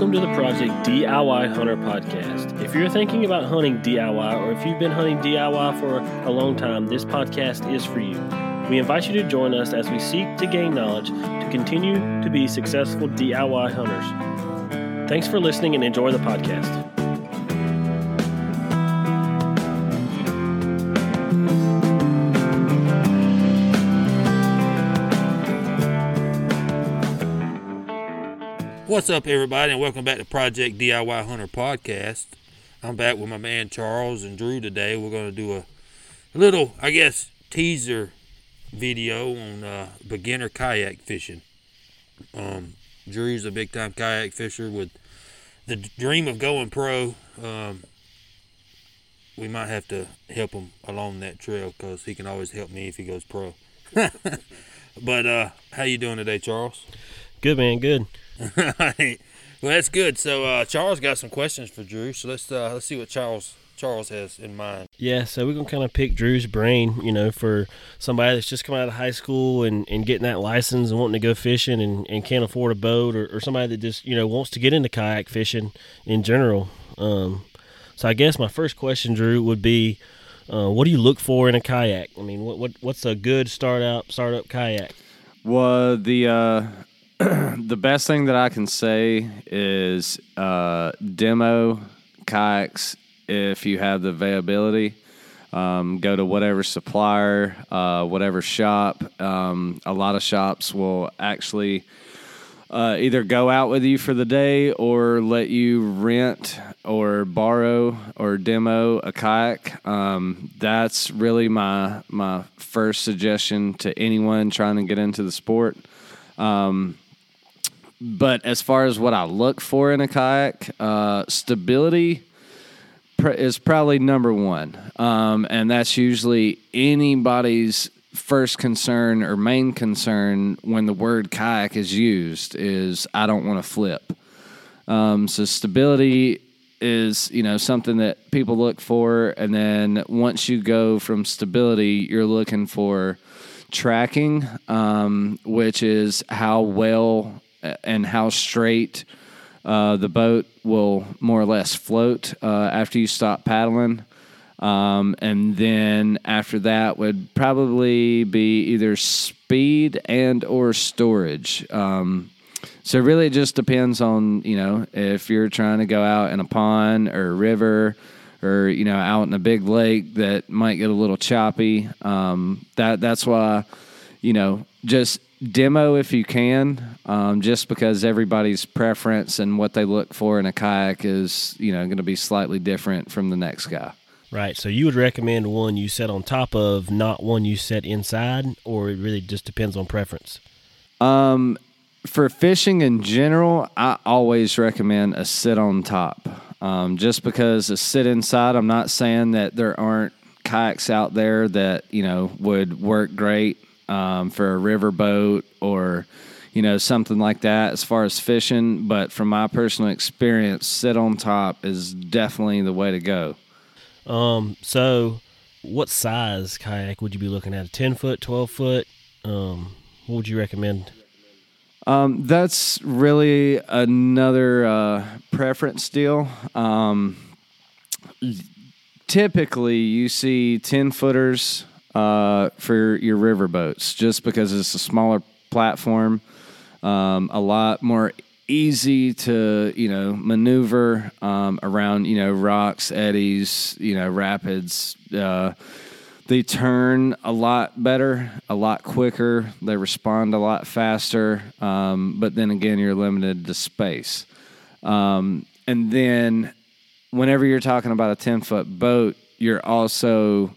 Welcome to the Project DIY Hunter podcast. If you're thinking about hunting DIY or if you've been hunting DIY for a long time, this podcast is for you. We invite you to join us as we seek to gain knowledge to continue to be successful DIY hunters. Thanks for listening and enjoy the podcast. What's up, everybody, and welcome back to Project DIY Hunter Podcast. I'm back with my man Charles and Drew today. We're going to do a, little, I guess, teaser video on uh, beginner kayak fishing. Um, Drew's a big time kayak fisher with the dream of going pro. Um, we might have to help him along that trail because he can always help me if he goes pro. but uh, how you doing today, Charles? Good, man. Good. well, that's good. So uh, Charles got some questions for Drew. So let's uh, let's see what Charles Charles has in mind. Yeah, so we're gonna kind of pick Drew's brain, you know, for somebody that's just come out of high school and, and getting that license and wanting to go fishing and, and can't afford a boat, or, or somebody that just you know wants to get into kayak fishing in general. Um, so I guess my first question, Drew, would be, uh, what do you look for in a kayak? I mean, what, what what's a good start out startup kayak? Well, the uh, the best thing that I can say is uh, demo kayaks if you have the availability. Um, go to whatever supplier, uh, whatever shop. Um, a lot of shops will actually uh, either go out with you for the day or let you rent or borrow or demo a kayak. Um, that's really my my first suggestion to anyone trying to get into the sport. Um, but as far as what I look for in a kayak, uh, stability is probably number one, um, and that's usually anybody's first concern or main concern when the word kayak is used is I don't want to flip. Um, so stability is you know something that people look for, and then once you go from stability, you're looking for tracking, um, which is how well and how straight uh, the boat will more or less float uh, after you stop paddling. Um, and then after that would probably be either speed and or storage. Um, so really, it just depends on you know if you're trying to go out in a pond or a river or you know out in a big lake that might get a little choppy. Um, that that's why you know just demo if you can, um, just because everybody's preference and what they look for in a kayak is you know going to be slightly different from the next guy. Right. So you would recommend one you set on top of, not one you set inside, or it really just depends on preference. Um, for fishing in general, I always recommend a sit on top. Um, just because a sit inside, I'm not saying that there aren't kayaks out there that you know would work great um, for a river boat or you know something like that as far as fishing. But from my personal experience, sit on top is definitely the way to go. Um, so what size kayak would you be looking at? A ten foot, twelve foot? Um, what would you recommend? Um, that's really another uh, preference deal. Um, typically, you see ten footers uh, for your river boats, just because it's a smaller platform, um, a lot more easy to you know maneuver um, around you know rocks, eddies, you know rapids. Uh, they turn a lot better, a lot quicker. They respond a lot faster. Um, but then again, you're limited to space. Um, and then, whenever you're talking about a 10 foot boat, you're also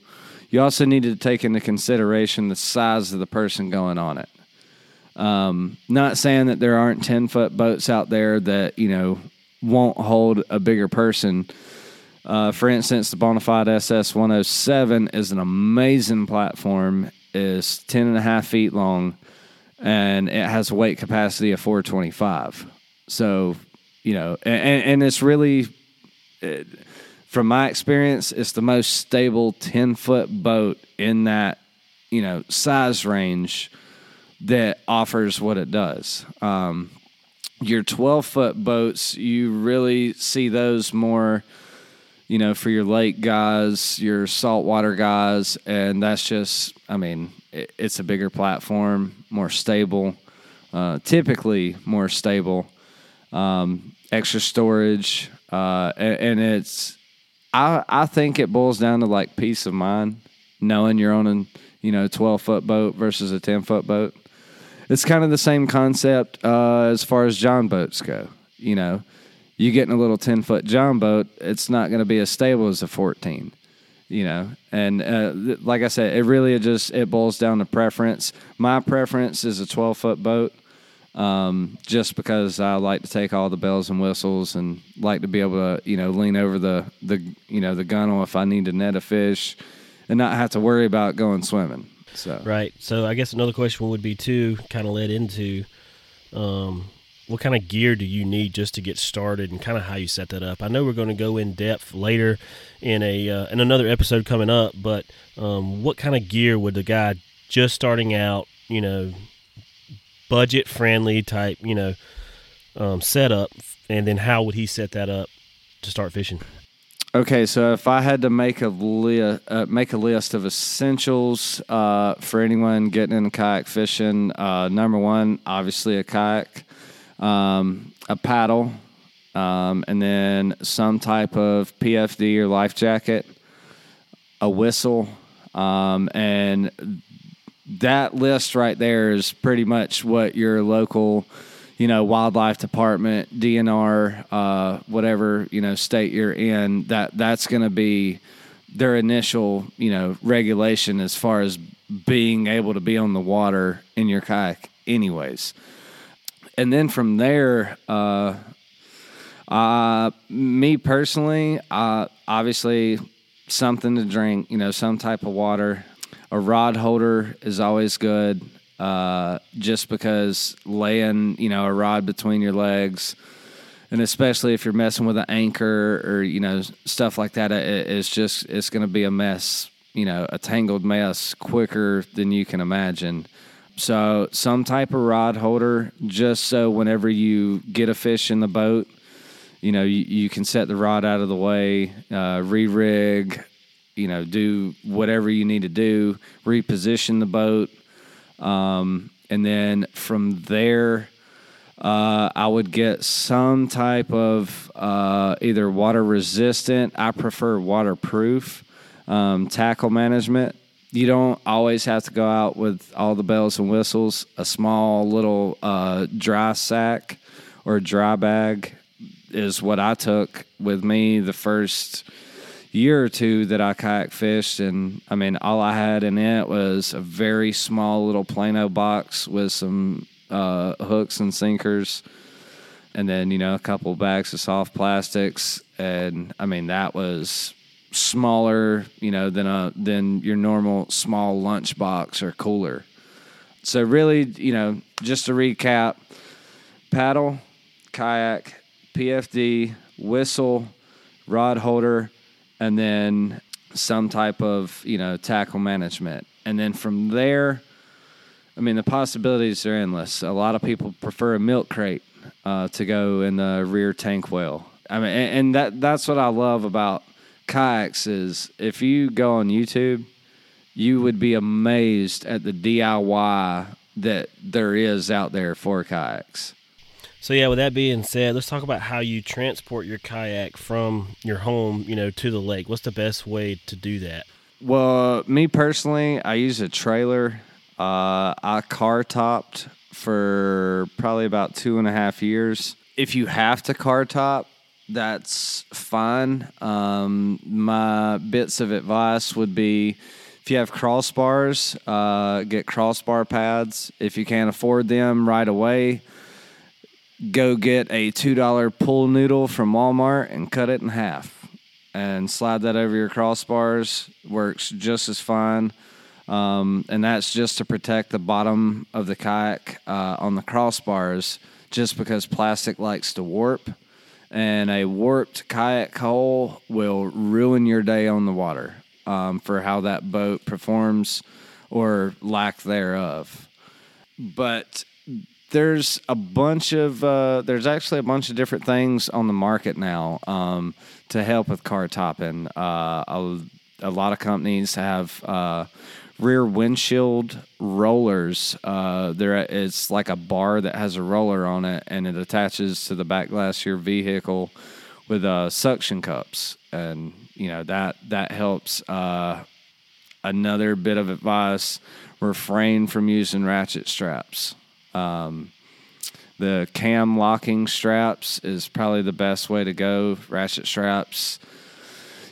you also need to take into consideration the size of the person going on it. Um, not saying that there aren't 10 foot boats out there that, you know, won't hold a bigger person. Uh, for instance, the Bonafide SS 107 is an amazing platform, is 10 and a half feet long, and it has a weight capacity of 425. So, you know, and, and it's really, it, from my experience, it's the most stable 10 foot boat in that, you know, size range that offers what it does. Um, your 12 foot boats, you really see those more, you know, for your lake guys, your saltwater guys. And that's just, I mean, it, it's a bigger platform, more stable, uh, typically more stable, um, extra storage. Uh, and, and it's, I, I think it boils down to like peace of mind, knowing you're on a, you know, 12 foot boat versus a 10 foot boat it's kind of the same concept uh, as far as John boats go. You know, you get in a little 10 foot John boat, it's not going to be as stable as a 14, you know. And uh, th- like I said, it really just it boils down to preference. My preference is a 12 foot boat. Um, just because I like to take all the bells and whistles and like to be able to, you know, lean over the, the you know, the gunnel if I need to net a fish and not have to worry about going swimming. So Right. So I guess another question would be too, kind of led into, um, what kind of gear do you need just to get started, and kind of how you set that up? I know we're going to go in depth later in a uh, in another episode coming up, but um, what kind of gear would the guy just starting out, you know, budget friendly type, you know, um, setup, and then how would he set that up to start fishing? Okay, so if I had to make a li- uh, make a list of essentials uh, for anyone getting into kayak fishing, uh, number one, obviously a kayak, um, a paddle, um, and then some type of PFD or life jacket, a whistle, um, and that list right there is pretty much what your local you know, wildlife department, DNR, uh, whatever you know state you're in, that that's going to be their initial you know regulation as far as being able to be on the water in your kayak, anyways. And then from there, uh, uh, me personally, uh, obviously something to drink, you know, some type of water. A rod holder is always good uh, just because laying, you know, a rod between your legs, and especially if you're messing with an anchor or you know stuff like that, it, it's just it's going to be a mess, you know, a tangled mess quicker than you can imagine. So some type of rod holder, just so whenever you get a fish in the boat, you know, you, you can set the rod out of the way, uh, re-rig, you know, do whatever you need to do, reposition the boat um, and then from there, uh, I would get some type of uh, either water resistant, I prefer waterproof um, tackle management. You don't always have to go out with all the bells and whistles. A small little uh, dry sack or dry bag is what I took with me the first year or two that I kayak fished, and I mean, all I had in it was a very small little Plano box with some uh, hooks and sinkers, and then you know a couple bags of soft plastics, and I mean that was smaller, you know, than a than your normal small lunch box or cooler. So really, you know, just to recap: paddle, kayak, PFD, whistle, rod holder and then some type of you know tackle management, and then from there, I mean the possibilities are endless. A lot of people prefer a milk crate uh, to go in the rear tank well. I mean, and, and that that's what I love about kayaks is if you go on YouTube, you would be amazed at the DIY that there is out there for kayaks. So yeah, with that being said, let's talk about how you transport your kayak from your home, you know, to the lake. What's the best way to do that? Well, me personally, I use a trailer. Uh, I car topped for probably about two and a half years. If you have to car top, that's fine. Um, my bits of advice would be if you have crossbars, uh, get crossbar pads. If you can't afford them right away, go get a $2 pull noodle from Walmart and cut it in half and slide that over your crossbars. Works just as fine. Um, and that's just to protect the bottom of the kayak uh, on the crossbars, just because plastic likes to warp. And a warped kayak hull will ruin your day on the water um, for how that boat performs or lack thereof. But there's a bunch of uh, there's actually a bunch of different things on the market now um, to help with car topping. Uh, a, a lot of companies have uh, rear windshield rollers. Uh, there, it's like a bar that has a roller on it, and it attaches to the back glass of your vehicle with uh, suction cups, and you know that that helps. Uh, another bit of advice: refrain from using ratchet straps. Um, the cam locking straps is probably the best way to go. Ratchet straps,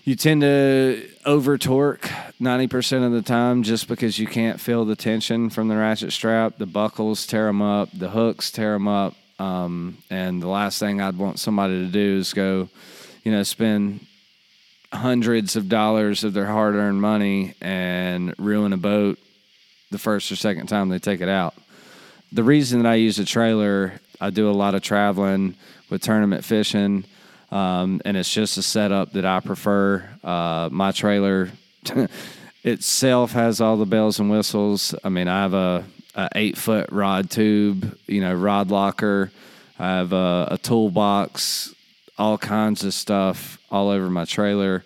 you tend to over torque 90% of the time just because you can't feel the tension from the ratchet strap. The buckles tear them up, the hooks tear them up. Um, and the last thing I'd want somebody to do is go, you know, spend hundreds of dollars of their hard earned money and ruin a boat the first or second time they take it out the reason that I use a trailer, I do a lot of traveling with tournament fishing, um, and it's just a setup that I prefer. Uh, my trailer itself has all the bells and whistles. I mean, I have a, a eight foot rod tube, you know, rod locker. I have a, a toolbox, all kinds of stuff all over my trailer.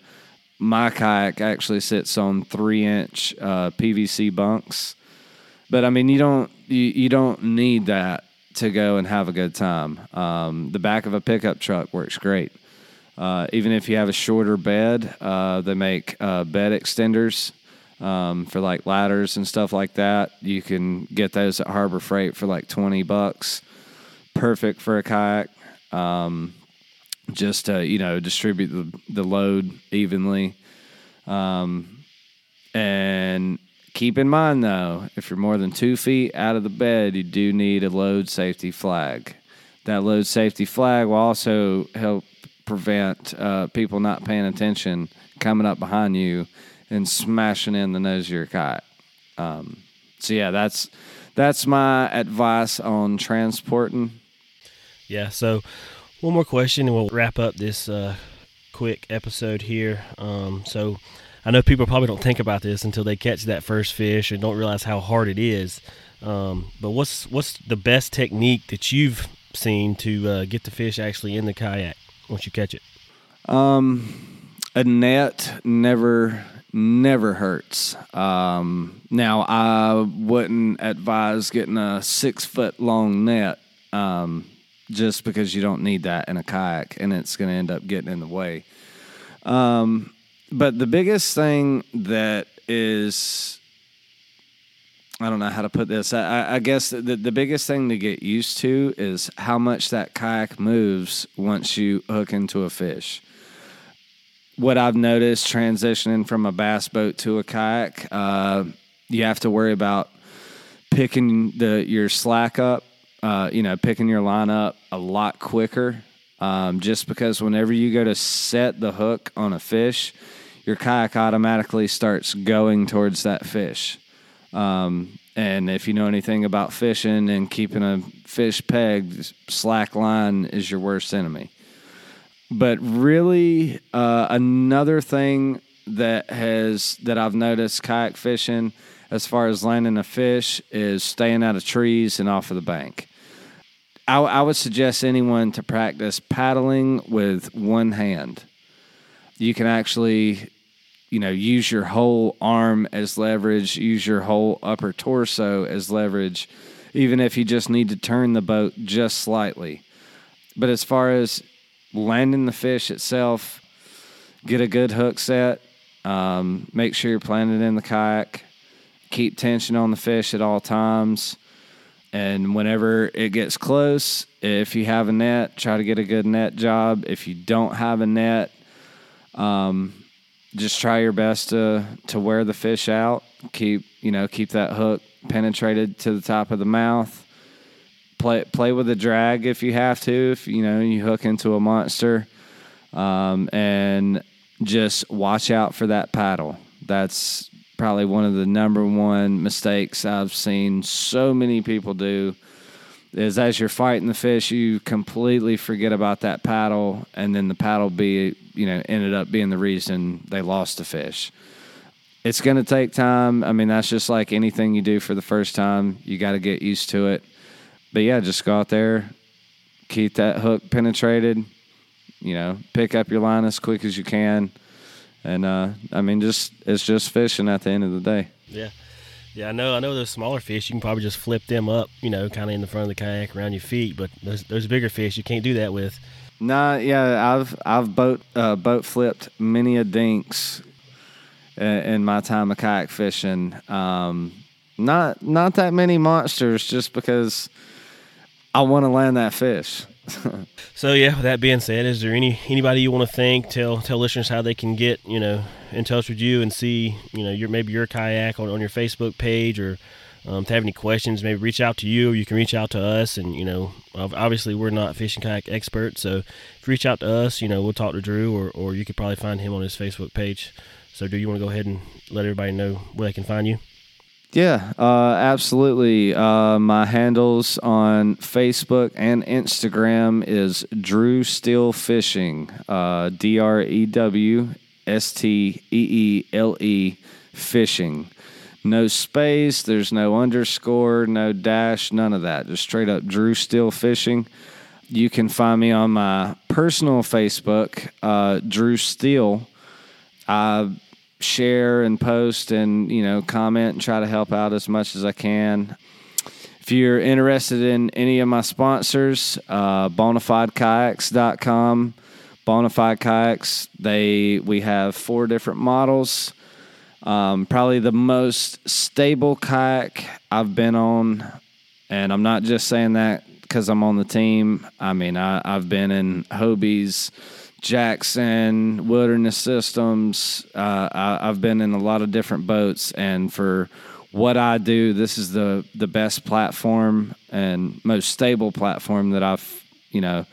My kayak actually sits on three inch uh, PVC bunks but I mean, you don't you, you don't need that to go and have a good time. Um, the back of a pickup truck works great. Uh, even if you have a shorter bed, uh, they make uh, bed extenders um, for like ladders and stuff like that. You can get those at Harbor Freight for like twenty bucks. Perfect for a kayak. Um, just to you know distribute the, the load evenly. Um, and Keep in mind, though, if you're more than two feet out of the bed, you do need a load safety flag. That load safety flag will also help prevent uh, people not paying attention coming up behind you and smashing in the nose of your kite. Um, so yeah, that's that's my advice on transporting. Yeah. So one more question, and we'll wrap up this uh, quick episode here. Um, so I know people probably don't think about this until they catch that first fish and don't realize how hard it is. Um, but what's what's the best technique that you've seen to uh, get the fish actually in the kayak once you catch it? Um, a net never never hurts. Um, now I wouldn't advise getting a six foot long net. Um, just because you don't need that in a kayak and it's going to end up getting in the way. Um, but the biggest thing that is I don't know how to put this. I, I guess the, the biggest thing to get used to is how much that kayak moves once you hook into a fish. What I've noticed transitioning from a bass boat to a kayak, uh, you have to worry about picking the your slack up, uh, you know, picking your line up a lot quicker. Um, just because whenever you go to set the hook on a fish, your kayak automatically starts going towards that fish. Um, and if you know anything about fishing and keeping a fish pegged, slack line is your worst enemy. But really, uh, another thing that has that I've noticed kayak fishing, as far as landing a fish, is staying out of trees and off of the bank. I, I would suggest anyone to practice paddling with one hand. You can actually you know, use your whole arm as leverage, use your whole upper torso as leverage, even if you just need to turn the boat just slightly. But as far as landing the fish itself, get a good hook set, um, make sure you're planted in the kayak, keep tension on the fish at all times. And whenever it gets close, if you have a net, try to get a good net job. If you don't have a net, um, just try your best to to wear the fish out. Keep you know keep that hook penetrated to the top of the mouth. Play play with the drag if you have to. If you know you hook into a monster, um, and just watch out for that paddle. That's probably one of the number one mistakes I've seen so many people do is as you're fighting the fish, you completely forget about that paddle, and then the paddle be you know ended up being the reason they lost the fish. It's going to take time. I mean, that's just like anything you do for the first time. You got to get used to it. but yeah, just go out there, keep that hook penetrated. You know, pick up your line as quick as you can, and uh, I mean, just it's just fishing at the end of the day. Yeah. Yeah, I know. I know those smaller fish. You can probably just flip them up, you know, kind of in the front of the kayak around your feet. But those those bigger fish, you can't do that with. Nah, yeah, I've I've boat uh, boat flipped many a dinks in, in my time of kayak fishing. Um, not not that many monsters, just because I want to land that fish. so yeah, with that being said, is there any anybody you want to thank? Tell tell listeners how they can get you know in touch with you and see you know your maybe your kayak on, on your Facebook page or um, if they have any questions, maybe reach out to you. You can reach out to us, and you know, obviously we're not fishing kayak experts, so if you reach out to us, you know, we'll talk to Drew, or or you could probably find him on his Facebook page. So, do you want to go ahead and let everybody know where they can find you? Yeah, uh, absolutely. Uh, my handles on Facebook and Instagram is Drew Steele Fishing, uh, D R E W S T E E L E Fishing no space, there's no underscore, no dash, none of that. Just straight up Drew Steele Fishing. You can find me on my personal Facebook, uh, Drew Steele. I share and post and you know comment and try to help out as much as I can. If you're interested in any of my sponsors, uh, bonafidekayaks.com. Bonafide kayaks, they we have four different models. Um, probably the most stable kayak I've been on, and I'm not just saying that because I'm on the team. I mean, I, I've been in Hobies, Jackson, Wilderness Systems. Uh, I, I've been in a lot of different boats, and for what I do, this is the the best platform and most stable platform that I've you know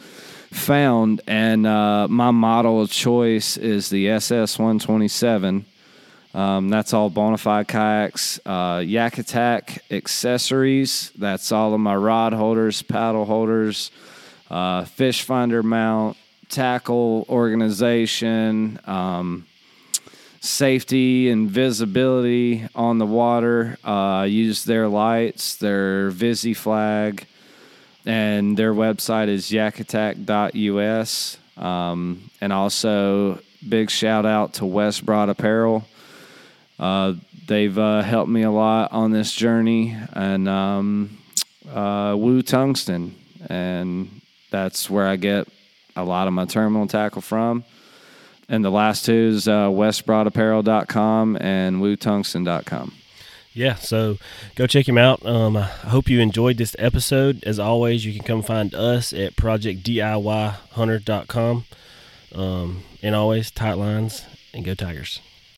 found. And uh, my model of choice is the SS 127. Um, that's all Bonafide kayaks. Uh, Yak Attack accessories. That's all of my rod holders, paddle holders, uh, fish finder mount, tackle organization, um, safety and visibility on the water. Uh, use their lights, their Visi flag, and their website is yakattack.us. Um, and also, big shout out to West Broad Apparel. Uh, they've uh, helped me a lot on this journey, and um, uh, Tungsten, and that's where I get a lot of my terminal tackle from. And the last two is uh, westbroadapparel.com and wootungsten.com. Yeah, so go check him out. Um, I hope you enjoyed this episode. As always, you can come find us at projectdiyhunter.com. Um, and always, tight lines and go Tigers.